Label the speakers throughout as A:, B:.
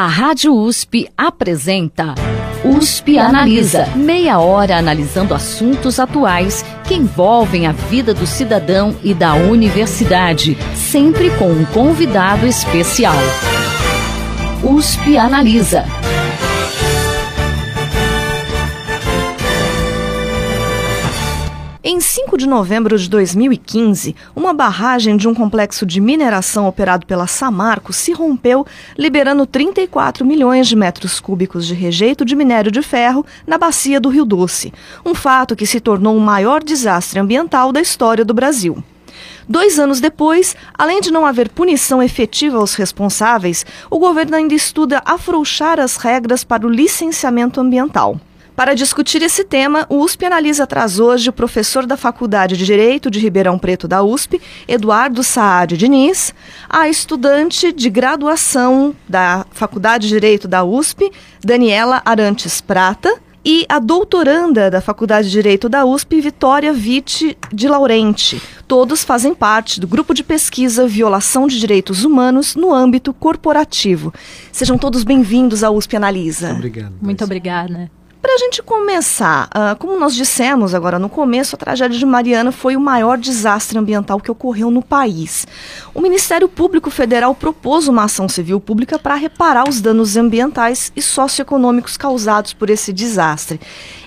A: A Rádio USP apresenta USP Analisa. Meia hora analisando assuntos atuais que envolvem a vida do cidadão e da universidade, sempre com um convidado especial. USP Analisa.
B: Em 5 de novembro de 2015, uma barragem de um complexo de mineração operado pela Samarco se rompeu, liberando 34 milhões de metros cúbicos de rejeito de minério de ferro na bacia do Rio Doce, um fato que se tornou o maior desastre ambiental da história do Brasil. Dois anos depois, além de não haver punição efetiva aos responsáveis, o governo ainda estuda afrouxar as regras para o licenciamento ambiental. Para discutir esse tema, o USP Analisa traz hoje o professor da Faculdade de Direito de Ribeirão Preto da USP, Eduardo Saad Diniz, a estudante de graduação da Faculdade de Direito da USP, Daniela Arantes Prata, e a doutoranda da Faculdade de Direito da USP, Vitória Vitti de Laurenti. Todos fazem parte do grupo de pesquisa Violação de Direitos Humanos no âmbito corporativo. Sejam todos bem-vindos à USP Analisa.
C: Obrigado.
D: Muito obrigada.
B: Para a gente começar, uh, como nós dissemos agora no começo, a tragédia de Mariana foi o maior desastre ambiental que ocorreu no país. O Ministério Público Federal propôs uma ação civil pública para reparar os danos ambientais e socioeconômicos causados por esse desastre.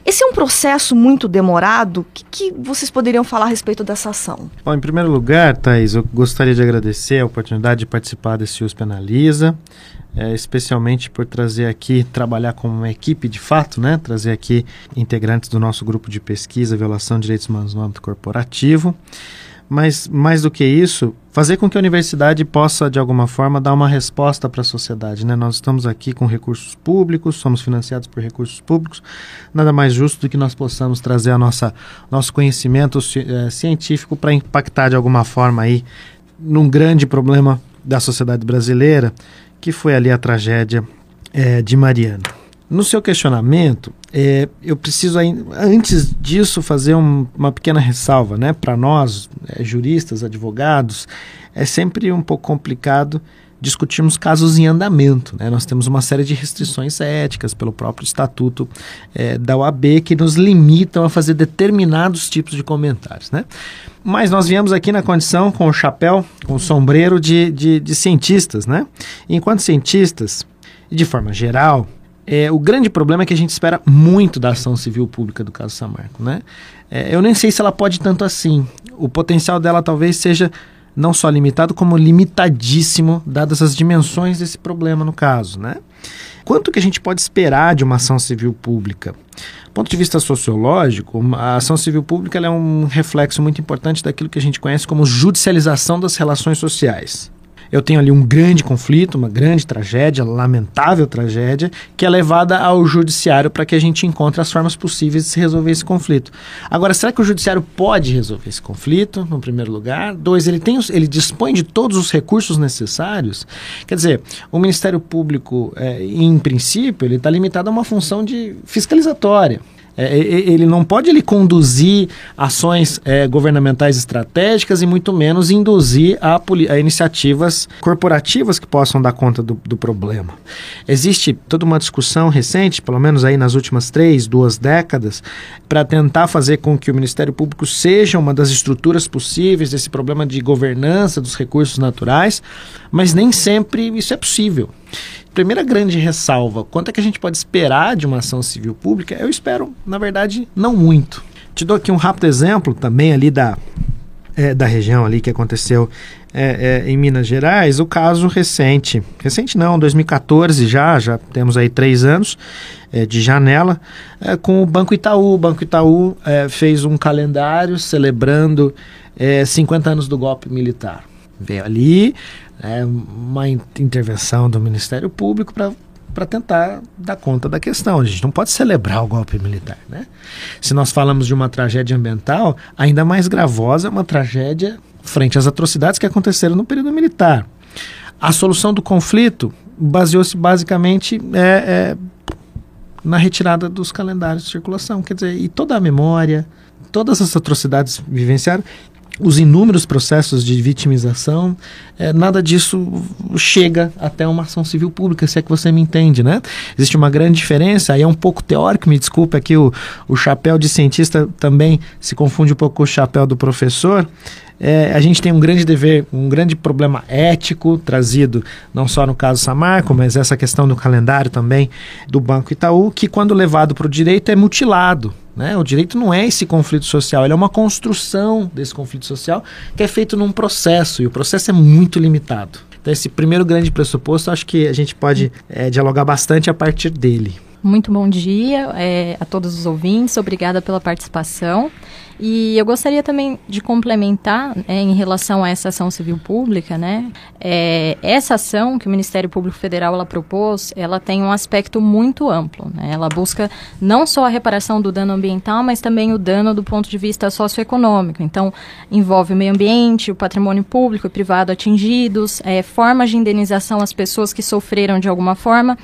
B: Esse é um processo muito demorado. O que, que, vocês poderiam falar a respeito dessa ação?
C: Bom, em primeiro lugar, Thais, eu gostaria de agradecer a oportunidade de participar desse USP Analisa é, especialmente por trazer aqui, trabalhar como uma equipe de fato, né? trazer aqui integrantes do nosso grupo de pesquisa, violação de direitos humanos no âmbito corporativo. Mas, mais do que isso, fazer com que a universidade possa, de alguma forma, dar uma resposta para a sociedade. Né? Nós estamos aqui com recursos públicos, somos financiados por recursos públicos, nada mais justo do que nós possamos trazer a nossa, nosso conhecimento é, científico para impactar, de alguma forma, aí, num grande problema da sociedade brasileira, que foi ali a tragédia é, de Mariana. No seu questionamento, é, eu preciso, antes disso, fazer um, uma pequena ressalva. Né? Para nós, é, juristas, advogados, é sempre um pouco complicado discutirmos casos em andamento. Né? Nós temos uma série de restrições éticas pelo próprio estatuto é, da OAB que nos limitam a fazer determinados tipos de comentários. Né? Mas nós viemos aqui na condição com o chapéu, com o sombreiro de, de, de cientistas. Né? enquanto cientistas, de forma geral, é, o grande problema é que a gente espera muito da ação civil pública do caso Samarco. Né? É, eu nem sei se ela pode tanto assim. O potencial dela talvez seja não só limitado, como limitadíssimo, dadas as dimensões desse problema no caso, né? Quanto que a gente pode esperar de uma ação civil pública? Do ponto de vista sociológico, a ação civil pública é um reflexo muito importante daquilo que a gente conhece como judicialização das relações sociais eu tenho ali um grande conflito, uma grande tragédia, lamentável tragédia, que é levada ao judiciário para que a gente encontre as formas possíveis de se resolver esse conflito. Agora, será que o judiciário pode resolver esse conflito, no primeiro lugar? Dois, ele, tem, ele dispõe de todos os recursos necessários? Quer dizer, o Ministério Público, é, em princípio, ele está limitado a uma função de fiscalizatória. É, ele não pode ele conduzir ações é, governamentais estratégicas e muito menos induzir a, a, iniciativas corporativas que possam dar conta do, do, problema. Existe toda uma discussão recente, pelo menos aí nas últimas três, duas décadas, para tentar fazer com que o Ministério Público seja uma das estruturas possíveis desse problema de governança dos recursos naturais, mas nem sempre isso é possível primeira grande ressalva, quanto é que a gente pode esperar de uma ação civil pública? Eu espero, na verdade, não muito. Te dou aqui um rápido exemplo também ali da, é, da região ali que aconteceu é, é, em Minas Gerais, o caso recente, recente não, 2014 já, já temos aí três anos é, de janela, é, com o Banco Itaú. O Banco Itaú é, fez um calendário celebrando 50 anos do golpe militar. Veio ali, é, uma intervenção do Ministério Público para para tentar dar conta da questão. A gente não pode celebrar o golpe militar, né? Se nós falamos de uma tragédia ambiental, ainda mais gravosa uma tragédia frente às atrocidades que aconteceram no período militar. A solução do conflito baseou-se basicamente é, é, na retirada dos calendários de circulação, quer dizer, e toda a memória, todas as atrocidades vivenciadas os inúmeros processos de vitimização, é, nada disso chega até uma ação civil pública, se é que você me entende, né? Existe uma grande diferença, aí é um pouco teórico, me desculpe aqui, o, o chapéu de cientista também se confunde um pouco com o chapéu do professor, é, a gente tem um grande dever, um grande problema ético trazido não só no caso Samarco, mas essa questão do calendário também do Banco Itaú, que quando levado para o direito é mutilado. Né? O direito não é esse conflito social, ele é uma construção desse conflito social que é feito num processo e o processo é muito limitado. Então, esse primeiro grande pressuposto, acho que a gente pode é, dialogar bastante a partir dele.
D: Muito bom dia é, a todos os ouvintes, obrigada pela participação. E eu gostaria também de complementar é, em relação a essa ação civil pública, né? É, essa ação que o Ministério Público Federal ela propôs, ela tem um aspecto muito amplo. Né? Ela busca não só a reparação do dano ambiental, mas também o dano do ponto de vista socioeconômico. Então, envolve o meio ambiente, o patrimônio público e privado atingidos, é, formas de indenização às pessoas que sofreram de alguma forma.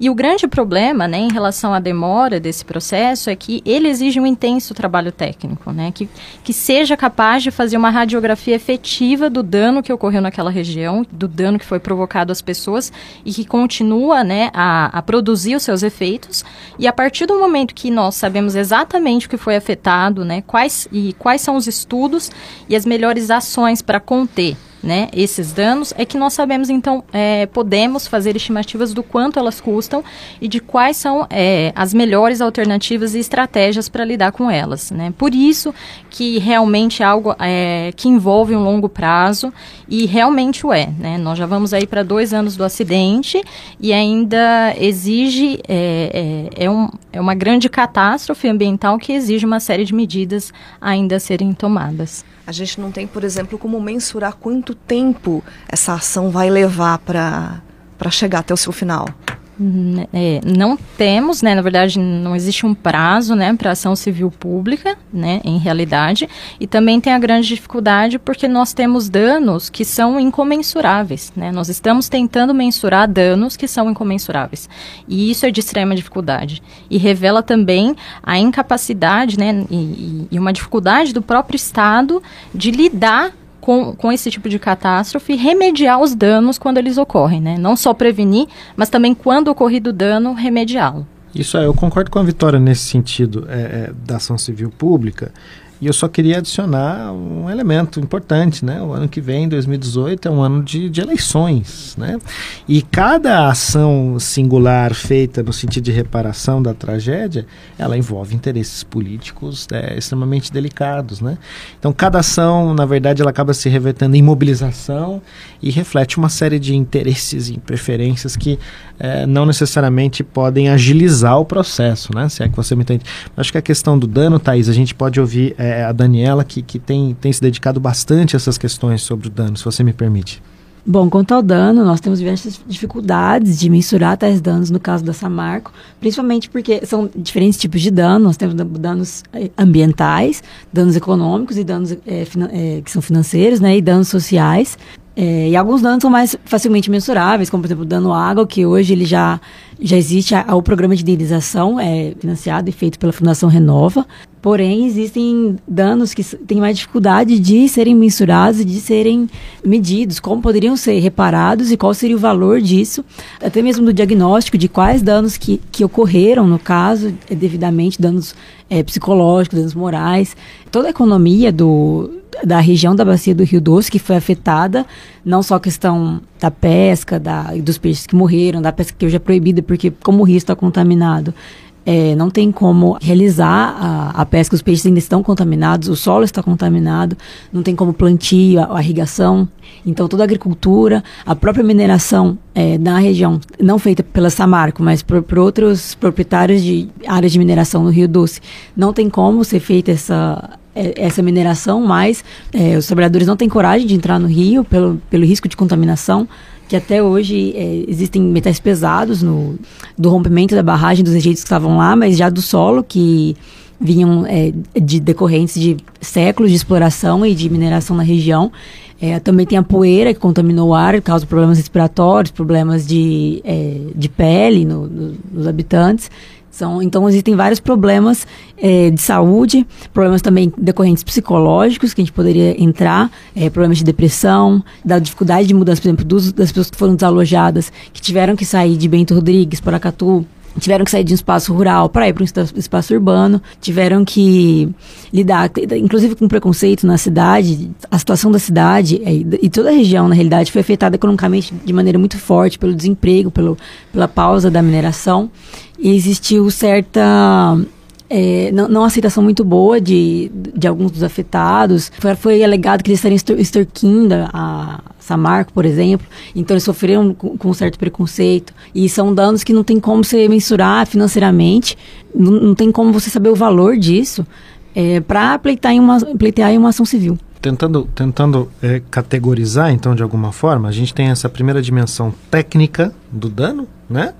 D: E o grande problema, né, em relação à demora desse processo, é que ele exige um intenso trabalho técnico né? Que, que seja capaz de fazer uma radiografia efetiva do dano que ocorreu naquela região, do dano que foi provocado às pessoas e que continua, né, a, a produzir os seus efeitos. E a partir do momento que nós sabemos exatamente o que foi afetado, né, quais e quais são os estudos e as melhores ações para conter né, esses danos, é que nós sabemos, então, é, podemos fazer estimativas do quanto elas custam e de quais são é, as melhores alternativas e estratégias para lidar com elas. Né? Por isso que realmente é algo é, que envolve um longo prazo e realmente o é. Né? Nós já vamos aí para dois anos do acidente e ainda exige, é, é, é, um, é uma grande catástrofe ambiental que exige uma série de medidas ainda a serem tomadas.
B: A gente não tem, por exemplo, como mensurar quanto tempo essa ação vai levar para chegar até o seu final.
D: Né, é, não temos, né, na verdade, não existe um prazo né, para ação civil pública, né, em realidade, e também tem a grande dificuldade porque nós temos danos que são incomensuráveis. Né? Nós estamos tentando mensurar danos que são incomensuráveis. E isso é de extrema dificuldade. E revela também a incapacidade né, e, e uma dificuldade do próprio Estado de lidar com, com esse tipo de catástrofe remediar os danos quando eles ocorrem, né? Não só prevenir, mas também quando ocorrido o dano, remediá-lo.
C: Isso é, eu concordo com a Vitória nesse sentido é, é, da ação civil pública. E eu só queria adicionar um elemento importante, né? O ano que vem, 2018, é um ano de, de eleições, né? E cada ação singular feita no sentido de reparação da tragédia, ela envolve interesses políticos né, extremamente delicados, né? Então, cada ação, na verdade, ela acaba se revertendo em mobilização e reflete uma série de interesses e preferências que é, não necessariamente podem agilizar o processo, né? Se é que você me entende. Acho que a questão do dano, Thaís, a gente pode ouvir é, a Daniela, que, que tem, tem se dedicado bastante a essas questões sobre o dano, se você me permite.
E: Bom, quanto ao dano, nós temos diversas dificuldades de mensurar tais danos no caso da Samarco, principalmente porque são diferentes tipos de dano. Nós temos danos é, ambientais, danos econômicos e danos é, é, que são financeiros, né, e danos sociais. É, e alguns danos são mais facilmente mensuráveis, como por exemplo o dano à água, que hoje ele já, já existe, a, o programa de indenização é financiado e feito pela Fundação Renova. Porém, existem danos que têm mais dificuldade de serem mensurados e de serem medidos, como poderiam ser reparados e qual seria o valor disso, até mesmo do diagnóstico de quais danos que, que ocorreram no caso, é, devidamente, danos é, psicológicos, danos morais. Toda a economia do, da região da bacia do Rio Doce que foi afetada, não só a questão da pesca, da, dos peixes que morreram, da pesca que hoje é proibida porque como o rio está contaminado, é, não tem como realizar a, a, pesca, os peixes ainda estão contaminados, o solo está contaminado, não tem como plantio, a, a irrigação. Então, toda a agricultura, a própria mineração é, na região, não feita pela Samarco, mas por, por, outros proprietários de áreas de mineração no Rio Doce, não tem como ser feita essa, essa mineração, mas é, os trabalhadores não têm coragem de entrar no rio pelo, pelo risco de contaminação que até hoje é, existem metais pesados no, do rompimento da barragem dos rejeitos que estavam lá, mas já do solo que vinham é, de decorrentes de séculos de exploração e de mineração na região. É, também tem a poeira que contaminou o ar, causa problemas respiratórios, problemas de, é, de pele no, no, nos habitantes. São, então, existem vários problemas é, de saúde, problemas também decorrentes psicológicos que a gente poderia entrar, é, problemas de depressão, da dificuldade de mudança, por exemplo, dos, das pessoas que foram desalojadas, que tiveram que sair de Bento Rodrigues, Paracatu, tiveram que sair de um espaço rural para ir para um espaço urbano, tiveram que lidar, inclusive com preconceito na cidade, a situação da cidade é, e toda a região, na realidade, foi afetada economicamente de maneira muito forte pelo desemprego, pelo, pela pausa da mineração, e existiu certa é, não, não aceitação muito boa de, de alguns dos afetados. Foi, foi alegado que eles estariam extorquindo a Samarco, por exemplo. Então, eles sofreram com, com um certo preconceito. E são danos que não tem como você mensurar financeiramente, não, não tem como você saber o valor disso é, para pleitear, em uma, pleitear em uma ação civil
C: tentando, tentando é, categorizar, então, de alguma forma, a gente tem essa primeira dimensão técnica do dano, né?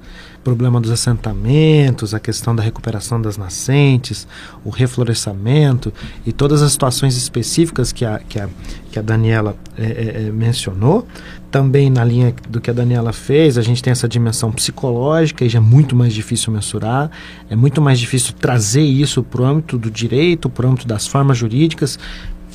C: problema dos assentamentos, a questão da recuperação das nascentes, o reflorestamento e todas as situações específicas que a, que a, que a Daniela é, é, é, mencionou. Também na linha do que a Daniela fez, a gente tem essa dimensão psicológica e já é muito mais difícil mensurar, é muito mais difícil trazer isso para o âmbito do direito, para o âmbito das formas jurídicas,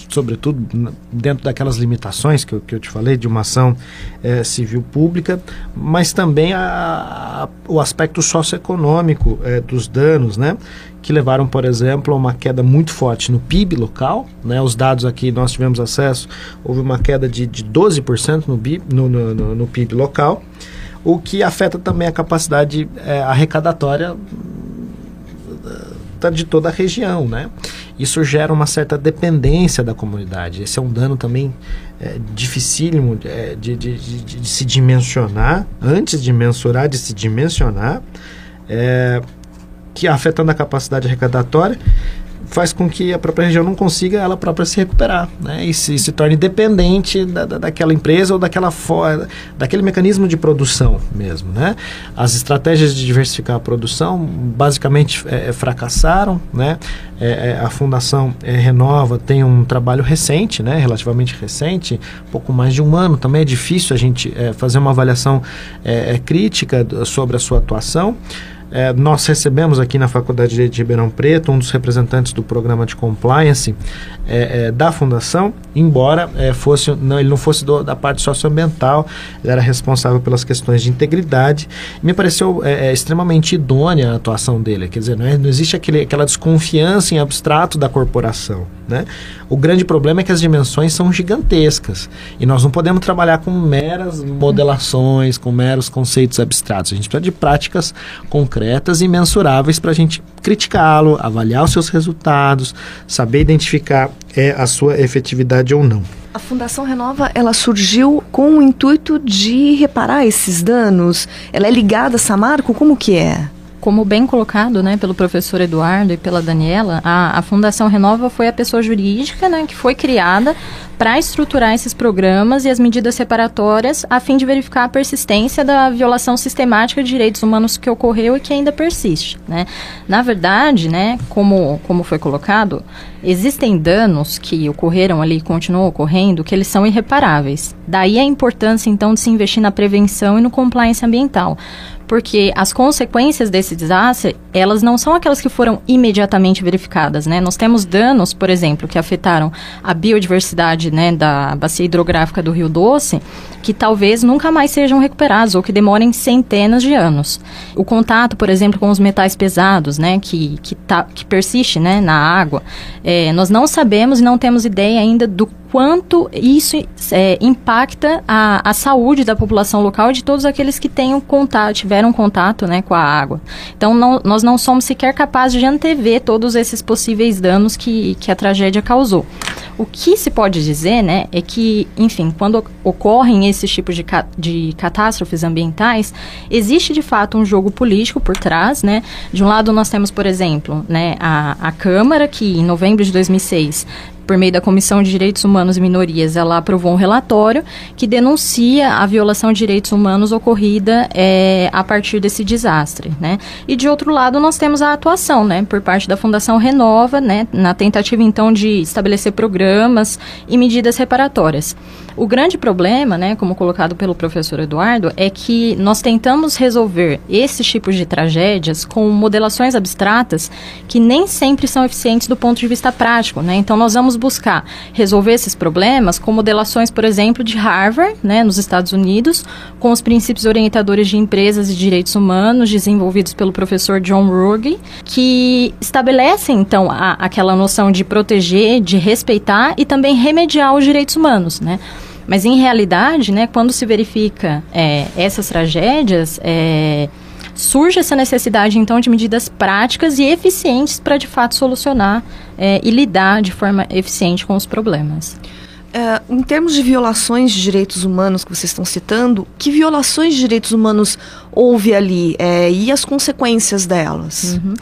C: sobretudo dentro daquelas limitações que eu, que eu te falei de uma ação é, civil pública, mas também a, a, o aspecto socioeconômico é, dos danos, né? que levaram, por exemplo, a uma queda muito forte no PIB local. Né? Os dados aqui nós tivemos acesso, houve uma queda de, de 12% no, PIB, no, no, no, no, PIB local, o que afeta também a capacidade é, arrecadatória de toda a região. Né? Isso gera uma certa dependência da comunidade. Esse é um dano também é, dificílimo é, de, de, de, de, se dimensionar, antes de mensurar, de se dimensionar, é, que afetando a capacidade arrecadatória faz com que a própria região não consiga ela própria se recuperar, né? E se, se torne dependente da, da, daquela empresa ou daquela daquele mecanismo de produção mesmo, né? As estratégias de diversificar a produção basicamente é, é fracassaram, né? É, é, a Fundação é, Renova tem um trabalho recente, né? Relativamente recente, pouco mais de um ano. Também é difícil a gente é, fazer uma avaliação crítica sobre a sua atuação. É, nós recebemos aqui na Faculdade de Direito de Ribeirão Preto um dos representantes do programa de compliance é, é, da fundação, embora é, fosse, não, ele não fosse do, da parte socioambiental, ele era responsável pelas questões de integridade. Me pareceu é, é, extremamente idônea a atuação dele, quer dizer, não, não existe aquele, aquela desconfiança em abstrato da corporação. Né? O grande problema é que as dimensões são gigantescas e nós não podemos trabalhar com meras modelações, com meros conceitos abstratos. A gente precisa de práticas concretas e mensuráveis para a gente criticá-lo, avaliar os seus resultados, saber identificar é, a sua efetividade ou não.
B: A Fundação Renova, ela surgiu com o intuito de reparar esses danos? Ela é ligada a Samarco? Como que é?
D: Como bem colocado né, pelo professor Eduardo e pela Daniela, a, a Fundação Renova foi a pessoa jurídica né, que foi criada para estruturar esses programas e as medidas separatórias a fim de verificar a persistência da violação sistemática de direitos humanos que ocorreu e que ainda persiste. Né? Na verdade, né, como, como foi colocado, existem danos que ocorreram ali e continuam ocorrendo que eles são irreparáveis. Daí a importância, então, de se investir na prevenção e no compliance ambiental porque as consequências desse desastre, elas não são aquelas que foram imediatamente verificadas, né? Nós temos danos, por exemplo, que afetaram a biodiversidade, né, da bacia hidrográfica do Rio Doce, que talvez nunca mais sejam recuperados ou que demorem centenas de anos. O contato, por exemplo, com os metais pesados, né, que, que, tá, que persiste, né, na água, é, nós não sabemos e não temos ideia ainda do quanto isso é, impacta a, a saúde da população local e de todos aqueles que tenham contato, tiveram contato né, com a água. Então, não, nós não somos sequer capazes de antever todos esses possíveis danos que, que a tragédia causou. O que se pode dizer, né, é que, enfim, quando ocorrem esses tipos de, ca de catástrofes ambientais, existe de fato um jogo político por trás, né? De um lado nós temos, por exemplo, né, a, a Câmara, que em novembro de 2006 por meio da Comissão de Direitos Humanos e Minorias, ela aprovou um relatório que denuncia a violação de direitos humanos ocorrida é, a partir desse desastre, né? E de outro lado, nós temos a atuação, né, por parte da Fundação Renova, né, na tentativa então de estabelecer programas e medidas reparatórias. O grande problema, né, como colocado pelo professor Eduardo, é que nós tentamos resolver esses tipos de tragédias com modelações abstratas que nem sempre são eficientes do ponto de vista prático, né? Então nós vamos buscar resolver esses problemas com modelações, por exemplo, de Harvard, né, nos Estados Unidos, com os princípios orientadores de empresas e direitos humanos desenvolvidos pelo professor John Ruggie, que estabelecem então a, aquela noção de proteger, de respeitar e também remediar os direitos humanos, né? Mas em realidade, né, quando se verifica é, essas tragédias, é, surge essa necessidade então de medidas práticas e eficientes para de fato solucionar é, e lidar de forma eficiente com os problemas.
B: É, em termos de violações de direitos humanos que vocês estão citando, que violações de direitos humanos houve ali é, e as consequências delas?
D: Uhum.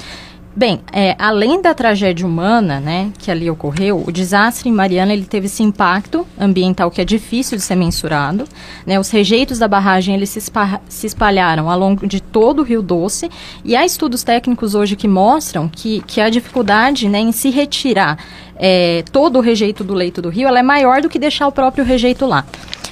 D: Bem, é, além da tragédia humana, né, que ali ocorreu, o desastre em Mariana ele teve esse impacto ambiental que é difícil de ser mensurado. Né, os rejeitos da barragem eles se, se, espalharam ao longo de todo o Rio Doce e há estudos técnicos hoje que mostram que, que a dificuldade né, em se retirar é, todo o rejeito do leito do rio ela é maior do que deixar o próprio rejeito lá.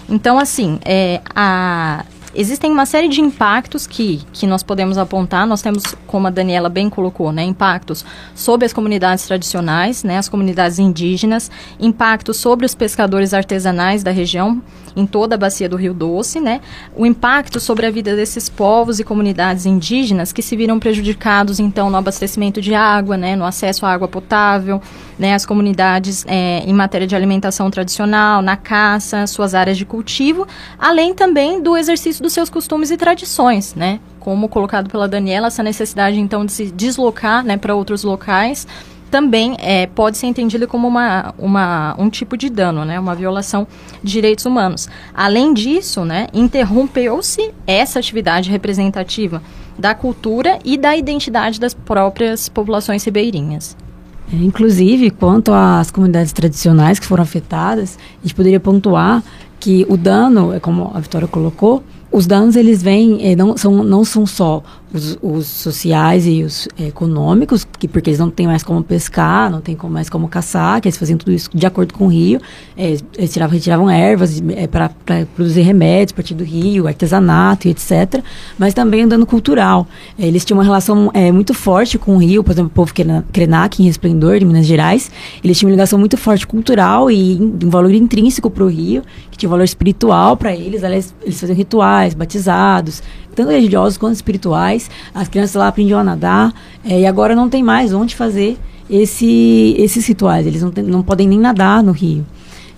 D: Então, assim, é, a, Existem uma série de impactos que, que nós podemos apontar. Nós temos, como a Daniela bem colocou, né, impactos sobre as comunidades tradicionais, né, as comunidades indígenas, impactos sobre os pescadores artesanais da região, em toda a bacia do Rio Doce, né, o impacto sobre a vida desses povos e comunidades indígenas que se viram prejudicados, então, no abastecimento de água, né, no acesso à água potável, né, as comunidades é, em matéria de alimentação tradicional, na caça, suas áreas de cultivo, além também do exercício dos seus costumes e tradições, né? Como colocado pela Daniela, essa necessidade então de se deslocar, né, para outros locais também é, pode ser entendida como uma, uma, um tipo de dano, né, uma violação de direitos humanos. Além disso, né, interrompeu-se essa atividade representativa da cultura e da identidade das próprias populações ribeirinhas.
E: É, inclusive, quanto às comunidades tradicionais que foram afetadas, a gente poderia pontuar que o dano, é como a Vitória colocou, os danos eles vêm eh, não são não são só os, os, sociais e os econômicos que porque eles não têm mais como pescar não tem mais como caçar que eles faziam tudo isso de acordo com o rio é, eles tiravam retiravam ervas é, para produzir remédios a partir do rio artesanato e etc mas também um dano cultural. É, eles tinham uma relação é, muito forte com o rio por exemplo o povo Krenak em Resplendor de Minas Gerais eles tinham uma ligação muito forte cultural e um valor intrínseco para o rio que tinha um valor espiritual para eles eles faziam rituais batizados, tanto religiosos quanto espirituais. As crianças lá aprendiam a nadar é, e agora não tem mais onde fazer esse, esses rituais. Eles não, tem, não podem nem nadar no rio.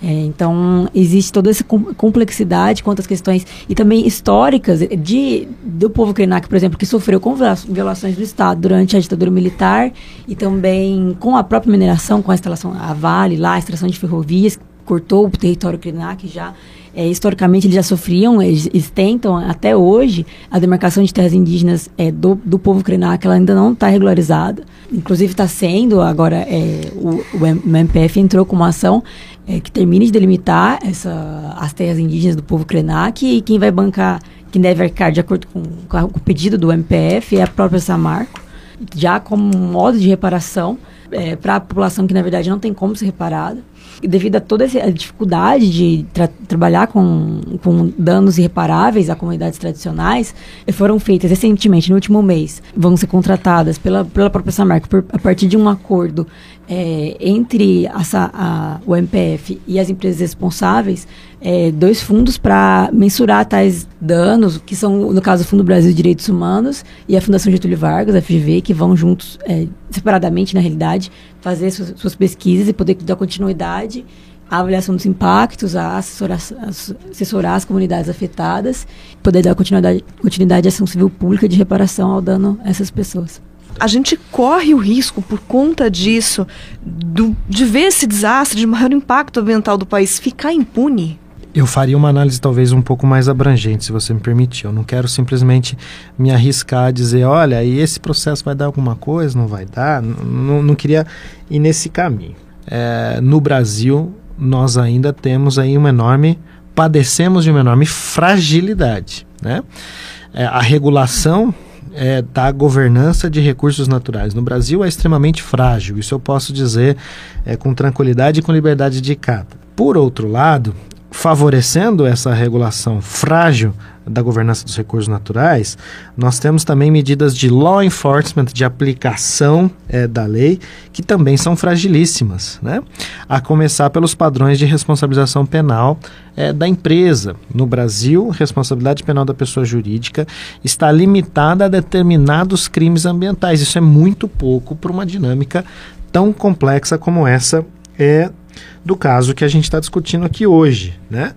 E: É, então, existe toda essa complexidade quanto às questões e também históricas de, do povo Krenak, por exemplo, que sofreu com violações do Estado durante a ditadura militar e também com a própria mineração, com a instalação, a Vale lá, a extração de ferrovias, cortou o território Krenak já é, historicamente eles já sofriam, eles, eles, tentam até hoje a demarcação de terras indígenas é, do, do povo Krenak, ela ainda não está regularizada. Inclusive está sendo agora é, o, o, MPF entrou com uma ação é, que termine de delimitar essa, as terras indígenas do povo Krenak e quem vai bancar, quem deve arcar de acordo com, com o pedido do MPF é a própria Samarco, já como modo de reparação é, para a população que na verdade não tem como ser reparada devido a toda essa dificuldade de tra trabalhar com, com danos irreparáveis a comunidades tradicionais, foram feitas recentemente, no último mês, vão ser contratadas pela, pela própria Samarco por, a partir de um acordo é, entre a, a, o MPF e as empresas responsáveis, é, dois fundos para mensurar tais danos, que são, no caso, o Fundo Brasil de Direitos Humanos e a Fundação Getúlio Vargas, a FGV, que vão juntos, é, separadamente, na realidade, fazer suas, suas, pesquisas e poder dar continuidade à avaliação dos impactos, a assessorar, assessorar as comunidades afetadas, poder dar continuidade, continuidade à ação civil pública de reparação ao dano a essas pessoas
B: a gente corre o risco, por conta disso, do, de ver esse desastre de maior impacto ambiental do país ficar impune?
C: eu faria uma análise talvez um pouco mais abrangente, se você me permitir. Eu não quero simplesmente me arriscar a dizer, olha, e esse processo vai dar alguma coisa, não vai dar. Não, não queria ir nesse caminho. É, no Brasil, nós ainda temos aí uma enorme, padecemos de uma enorme fragilidade, né? É, a regulação é, da governança de recursos naturais no Brasil é extremamente frágil. Isso eu posso dizer é, com tranquilidade e com liberdade de cata. Por outro lado, favorecendo essa regulação frágil da governança dos recursos naturais, nós temos também medidas de law enforcement, de aplicação é, da lei, que também são fragilíssimas, né? A começar pelos padrões de responsabilização penal é, da empresa. No Brasil, responsabilidade penal da pessoa jurídica está limitada a determinados crimes ambientais. Isso é muito pouco para uma dinâmica tão complexa como essa é do caso que a gente está discutindo aqui hoje, né?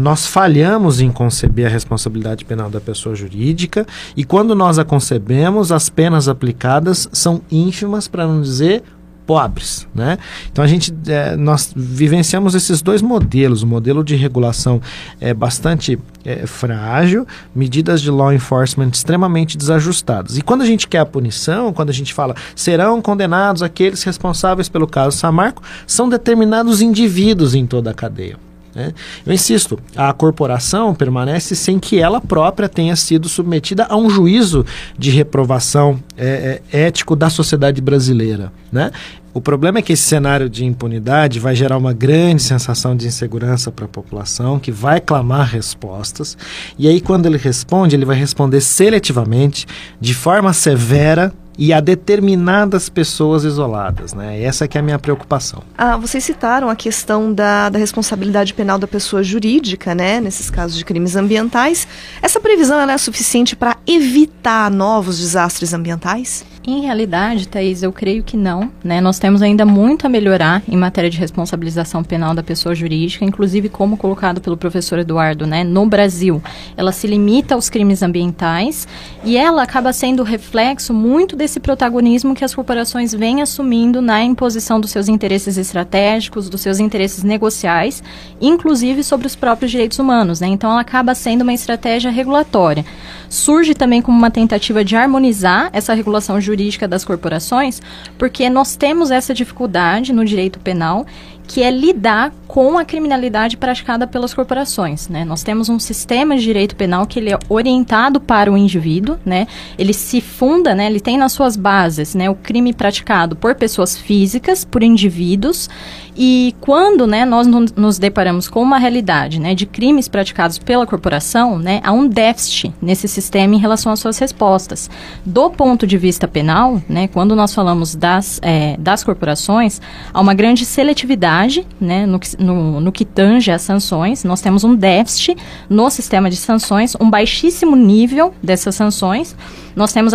C: Nós falhamos em conceber a responsabilidade penal da pessoa jurídica e quando nós a concebemos, as penas aplicadas são ínfimas, para não dizer pobres, né? Então a gente é, nós vivenciamos esses dois modelos, o modelo de regulação é bastante é, frágil, medidas de law enforcement extremamente desajustadas. E quando a gente quer a punição, quando a gente fala serão condenados aqueles responsáveis pelo caso Samarco, são determinados indivíduos em toda a cadeia. Né? Eu insisto, a corporação permanece sem que ela própria tenha sido submetida a um juízo de reprovação é, é, ético da sociedade brasileira. Né? O problema é que esse cenário de impunidade vai gerar uma grande sensação de insegurança para a população, que vai clamar respostas. E aí, quando ele responde, ele vai responder seletivamente, de forma severa e a determinadas pessoas isoladas, né? Essa que é a minha preocupação.
B: Ah, vocês citaram a questão da, da responsabilidade penal da pessoa jurídica, né? Nesses casos de crimes ambientais. Essa previsão é suficiente para evitar novos desastres ambientais?
D: Em realidade, Thaís, eu creio que não. Né? Nós temos ainda muito a melhorar em matéria de responsabilização penal da pessoa jurídica, inclusive como colocado pelo professor Eduardo, né? no Brasil. Ela se limita aos crimes ambientais e ela acaba sendo reflexo muito desse protagonismo que as corporações vêm assumindo na imposição dos seus interesses estratégicos, dos seus interesses negociais, inclusive sobre os próprios direitos humanos. Né? Então, ela acaba sendo uma estratégia regulatória. Surge também como uma tentativa de harmonizar essa regulação jurídica jurídica das corporações, porque nós temos essa dificuldade no direito penal que é lidar com a criminalidade praticada pelas corporações, né? Nós temos um sistema de direito penal que ele é orientado para o indivíduo, né? Ele se funda, né? Ele tem nas suas bases, né? O crime praticado por pessoas físicas, por indivíduos, e quando, né? Nós nos deparamos com uma realidade, né? De crimes praticados pela corporação, né? Há um déficit nesse sistema em relação às suas respostas. Do ponto de vista penal, né? Quando nós falamos das, é, das corporações, há uma grande seletividade né, no, que, no, no que tange as sanções. Nós temos um déficit no sistema de sanções, um baixíssimo nível dessas sanções. Nós temos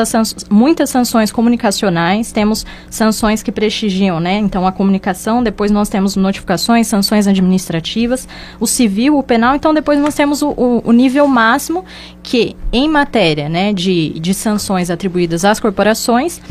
D: muitas sanções comunicacionais, temos sanções que prestigiam, né? Então, a comunicação, depois nós temos notificações, sanções administrativas, o civil, o penal, então depois nós temos o, o, o nível máximo que, em matéria né, de, de sanções atribuídas às corporações,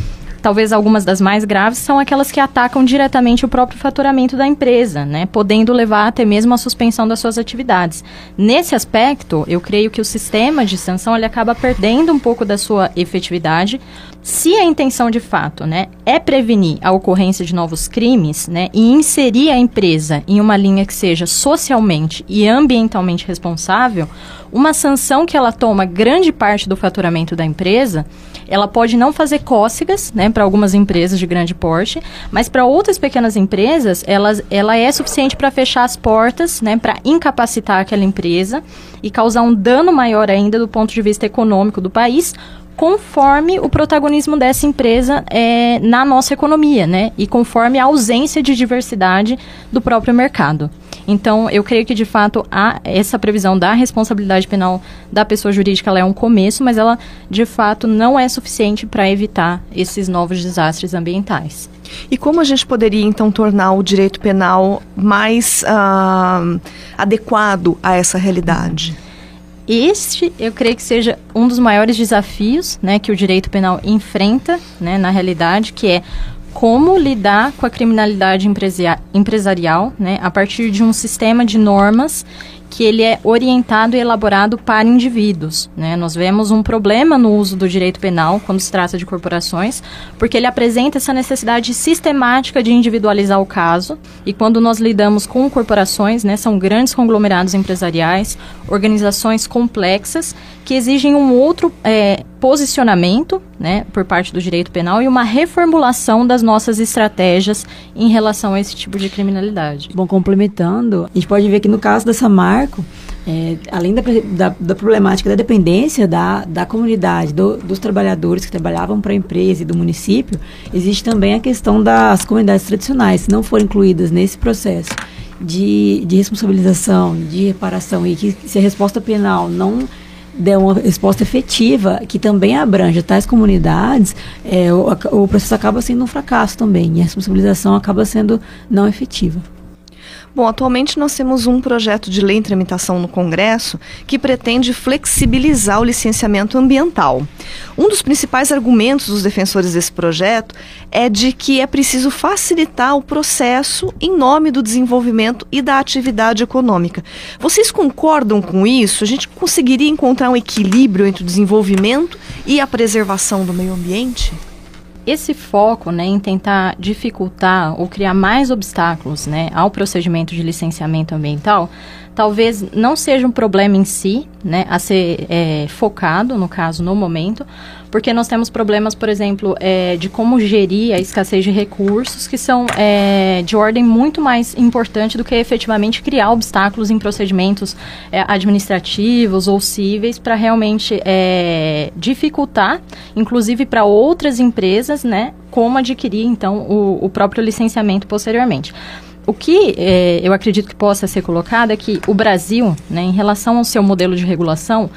D: talvez algumas das mais graves, são aquelas que atacam diretamente o próprio faturamento da empresa, né, podendo levar até mesmo à suspensão das suas atividades. Nesse aspecto, eu creio que o sistema de sanção ele acaba perdendo um pouco da sua efetividade. Se a intenção de fato né, é prevenir a ocorrência de novos crimes né, e inserir a empresa em uma linha que seja socialmente e ambientalmente responsável, uma sanção que ela toma grande parte do faturamento da empresa ela pode não fazer cócegas, né, para algumas empresas de grande porte, mas para outras pequenas empresas, elas, ela é suficiente para fechar as portas, né, para incapacitar aquela empresa e causar um dano maior ainda do ponto de vista econômico do país, conforme o protagonismo dessa empresa é, na nossa economia, né? E conforme a ausência de diversidade do próprio mercado. Então, eu creio que de fato a, essa previsão da responsabilidade penal da pessoa jurídica é um começo, mas ela de fato não é suficiente para evitar esses novos desastres ambientais.
B: E como a gente poderia então tornar o direito penal mais uh, adequado a essa realidade?
D: Este, eu creio que seja um dos maiores desafios né, que o direito penal enfrenta né, na realidade, que é como lidar com a criminalidade empresarial, né, a partir de um sistema de normas que ele é orientado e elaborado para indivíduos. Né? Nós vemos um problema no uso do direito penal quando se trata de corporações, porque ele apresenta essa necessidade sistemática de individualizar o caso. E quando nós lidamos com corporações, né, são grandes conglomerados empresariais, organizações complexas que exigem um outro é, posicionamento né, por parte do direito penal e uma reformulação das nossas estratégias em relação a esse tipo de criminalidade.
E: Bom, complementando, a gente pode ver que no caso da Samarco, é, além da, da, da, problemática da dependência da, da comunidade, do, dos trabalhadores que trabalhavam para a empresa e do município, existe também a questão das comunidades tradicionais, se não forem incluídas nesse processo de, de responsabilização, de reparação, e que se a resposta penal não der uma resposta efetiva, que também abrange tais comunidades, é, o, o processo acaba sendo um fracasso também, e a responsabilização acaba sendo não efetiva.
B: Bom, atualmente nós temos um projeto de lei em tramitação no Congresso que pretende flexibilizar o licenciamento ambiental. Um dos principais argumentos dos defensores desse projeto é de que é preciso facilitar o processo em nome do desenvolvimento e da atividade econômica. Vocês concordam com isso? A gente conseguiria encontrar um equilíbrio entre o desenvolvimento e a preservação do meio ambiente?
D: Esse foco né, em tentar dificultar ou criar mais obstáculos né, ao procedimento de licenciamento ambiental talvez não seja um problema em si, né, a ser é, focado, no caso, no momento, porque nós temos problemas, por exemplo, é, de como gerir a escassez de recursos, que são é, de ordem muito mais importante do que efetivamente criar obstáculos em procedimentos é, administrativos ou cíveis para realmente é, dificultar, inclusive para outras empresas, né, como adquirir, então, o, o próprio licenciamento posteriormente. O que é, eu acredito que possa ser colocado é que o Brasil, né, em relação ao seu modelo de regulação,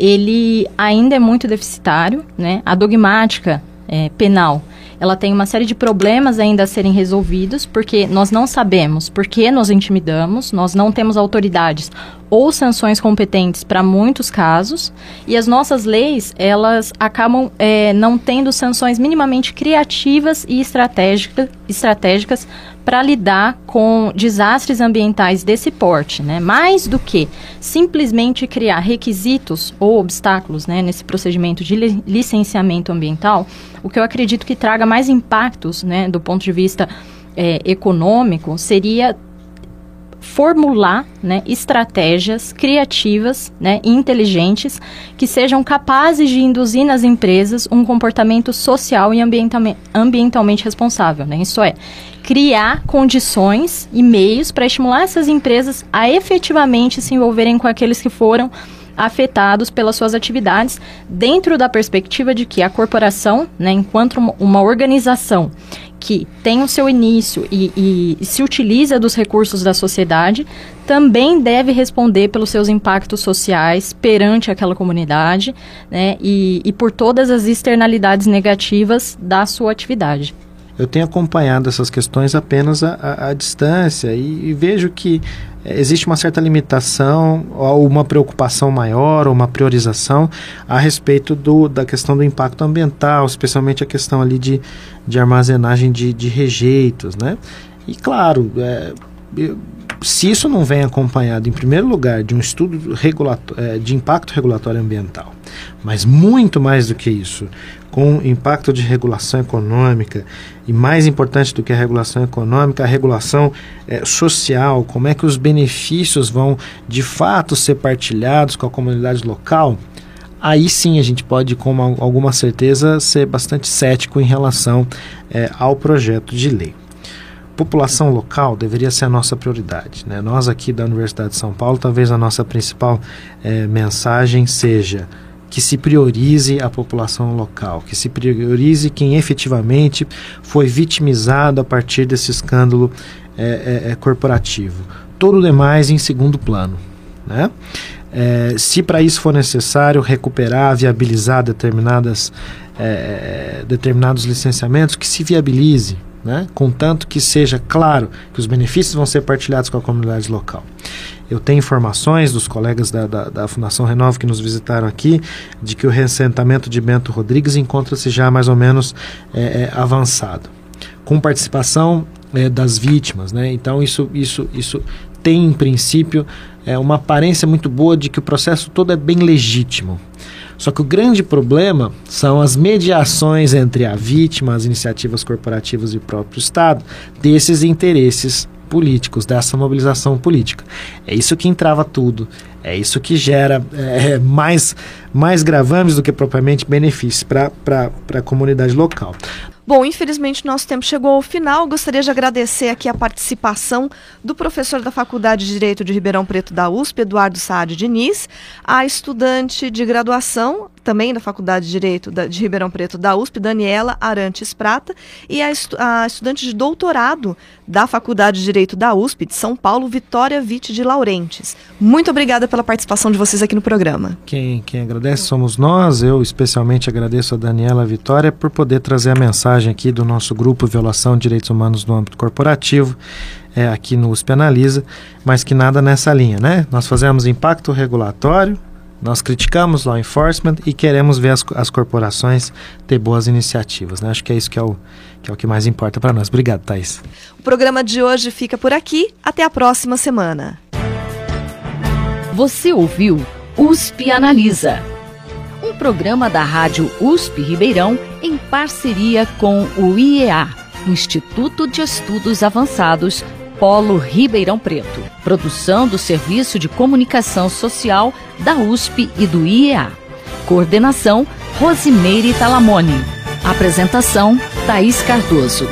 D: ele ainda é muito deficitário, né? A dogmática é, penal ela tem uma série de problemas ainda a serem resolvidos, porque nós não sabemos por que nos intimidamos, nós não temos autoridades ou sanções competentes para muitos casos, e as nossas leis, elas acabam é, não tendo sanções minimamente criativas e estratégica, estratégicas para lidar com desastres ambientais desse porte, né? Mais do que simplesmente criar requisitos ou obstáculos, né, nesse procedimento de li licenciamento ambiental, o que eu acredito que traga mais impactos, né, do ponto de vista é, econômico, seria formular né, estratégias criativas né, e inteligentes que sejam capazes de induzir nas empresas um comportamento social e ambientalmente responsável. Né? Isso é, criar condições e meios para estimular essas empresas a efetivamente se envolverem com aqueles que foram afetados pelas suas atividades, dentro da perspectiva de que a corporação, né, enquanto uma organização que tem o seu início e, e, se utiliza dos recursos da sociedade, também deve responder pelos seus impactos sociais perante aquela comunidade né, e, e por todas as externalidades negativas da sua atividade
C: eu tenho acompanhado essas questões apenas à, distância e, e, vejo que é, existe uma certa limitação ou uma preocupação maior ou uma priorização a respeito do, da questão do impacto ambiental, especialmente a questão ali de, de armazenagem de, de rejeitos, né? E claro, é, se isso não vem acompanhado, em primeiro lugar, de um estudo é, de impacto regulatório ambiental, mas muito mais do que isso, com impacto de regulação econômica e mais importante do que a regulação econômica, a regulação é, social, como é que os benefícios vão de fato ser partilhados com a comunidade local, aí sim a gente pode, com uma, alguma certeza, ser bastante cético em relação é, ao projeto de lei. População local deveria ser a nossa prioridade. Né? Nós aqui da Universidade de São Paulo, talvez a nossa principal é, mensagem seja que se priorize a população local, que se priorize quem efetivamente foi vitimizado a partir desse escândalo é, é, corporativo. Todo o demais em segundo plano. Né? É, se para isso for necessário recuperar, viabilizar determinadas, determinados licenciamentos, que se viabilize, né? contanto que seja claro que os benefícios vão ser partilhados com a comunidade local. Eu tenho informações dos colegas da, da, da Fundação Renova que nos visitaram aqui de que o ressentamento de Bento Rodrigues encontra-se já mais ou menos é, é, avançado, com participação é, das vítimas. Né? Então, isso, isso, isso tem, em princípio, é, uma aparência muito boa de que o processo todo é bem legítimo. Só que o grande problema são as mediações entre a vítima, as iniciativas corporativas e o próprio Estado, desses interesses políticos, dessa mobilização política. É isso que entrava tudo, É isso que gera é, mais, mais gravames do que propriamente benefícios para a comunidade local.
B: Bom, infelizmente nosso tempo chegou ao final. Gostaria de agradecer aqui a participação do professor da Faculdade de Direito de Ribeirão Preto da USP, Eduardo Saad Diniz, a estudante de graduação, também da Faculdade de Direito de Ribeirão Preto da USP, Daniela Arantes Prata, e a, estu a estudante de doutorado da Faculdade de Direito da USP de São Paulo, Vitória Vitti de Laurentes. Muito obrigada pela participação de vocês aqui no programa.
C: Quem, quem agradece somos nós. Eu especialmente agradeço a Daniela Vitória por poder trazer a mensagem aqui do nosso grupo Violação de Direitos Humanos no âmbito corporativo. É, aqui no USP Analisa, mas que nada nessa linha, né? Nós fazemos impacto regulatório, nós criticamos law enforcement e queremos ver as, as corporações ter boas iniciativas. Né? Acho que é isso que é o que, é o que mais importa para nós. Obrigado, Thais.
B: O programa de hoje fica por aqui. Até a próxima semana.
A: Você ouviu USP Analisa, um programa da Rádio USP Ribeirão em parceria com o IEA, Instituto de Estudos Avançados Polo Ribeirão Preto. Produção do Serviço de Comunicação Social da USP e do IEA. Coordenação Rosimeire Talamone. Apresentação Thaís Cardoso.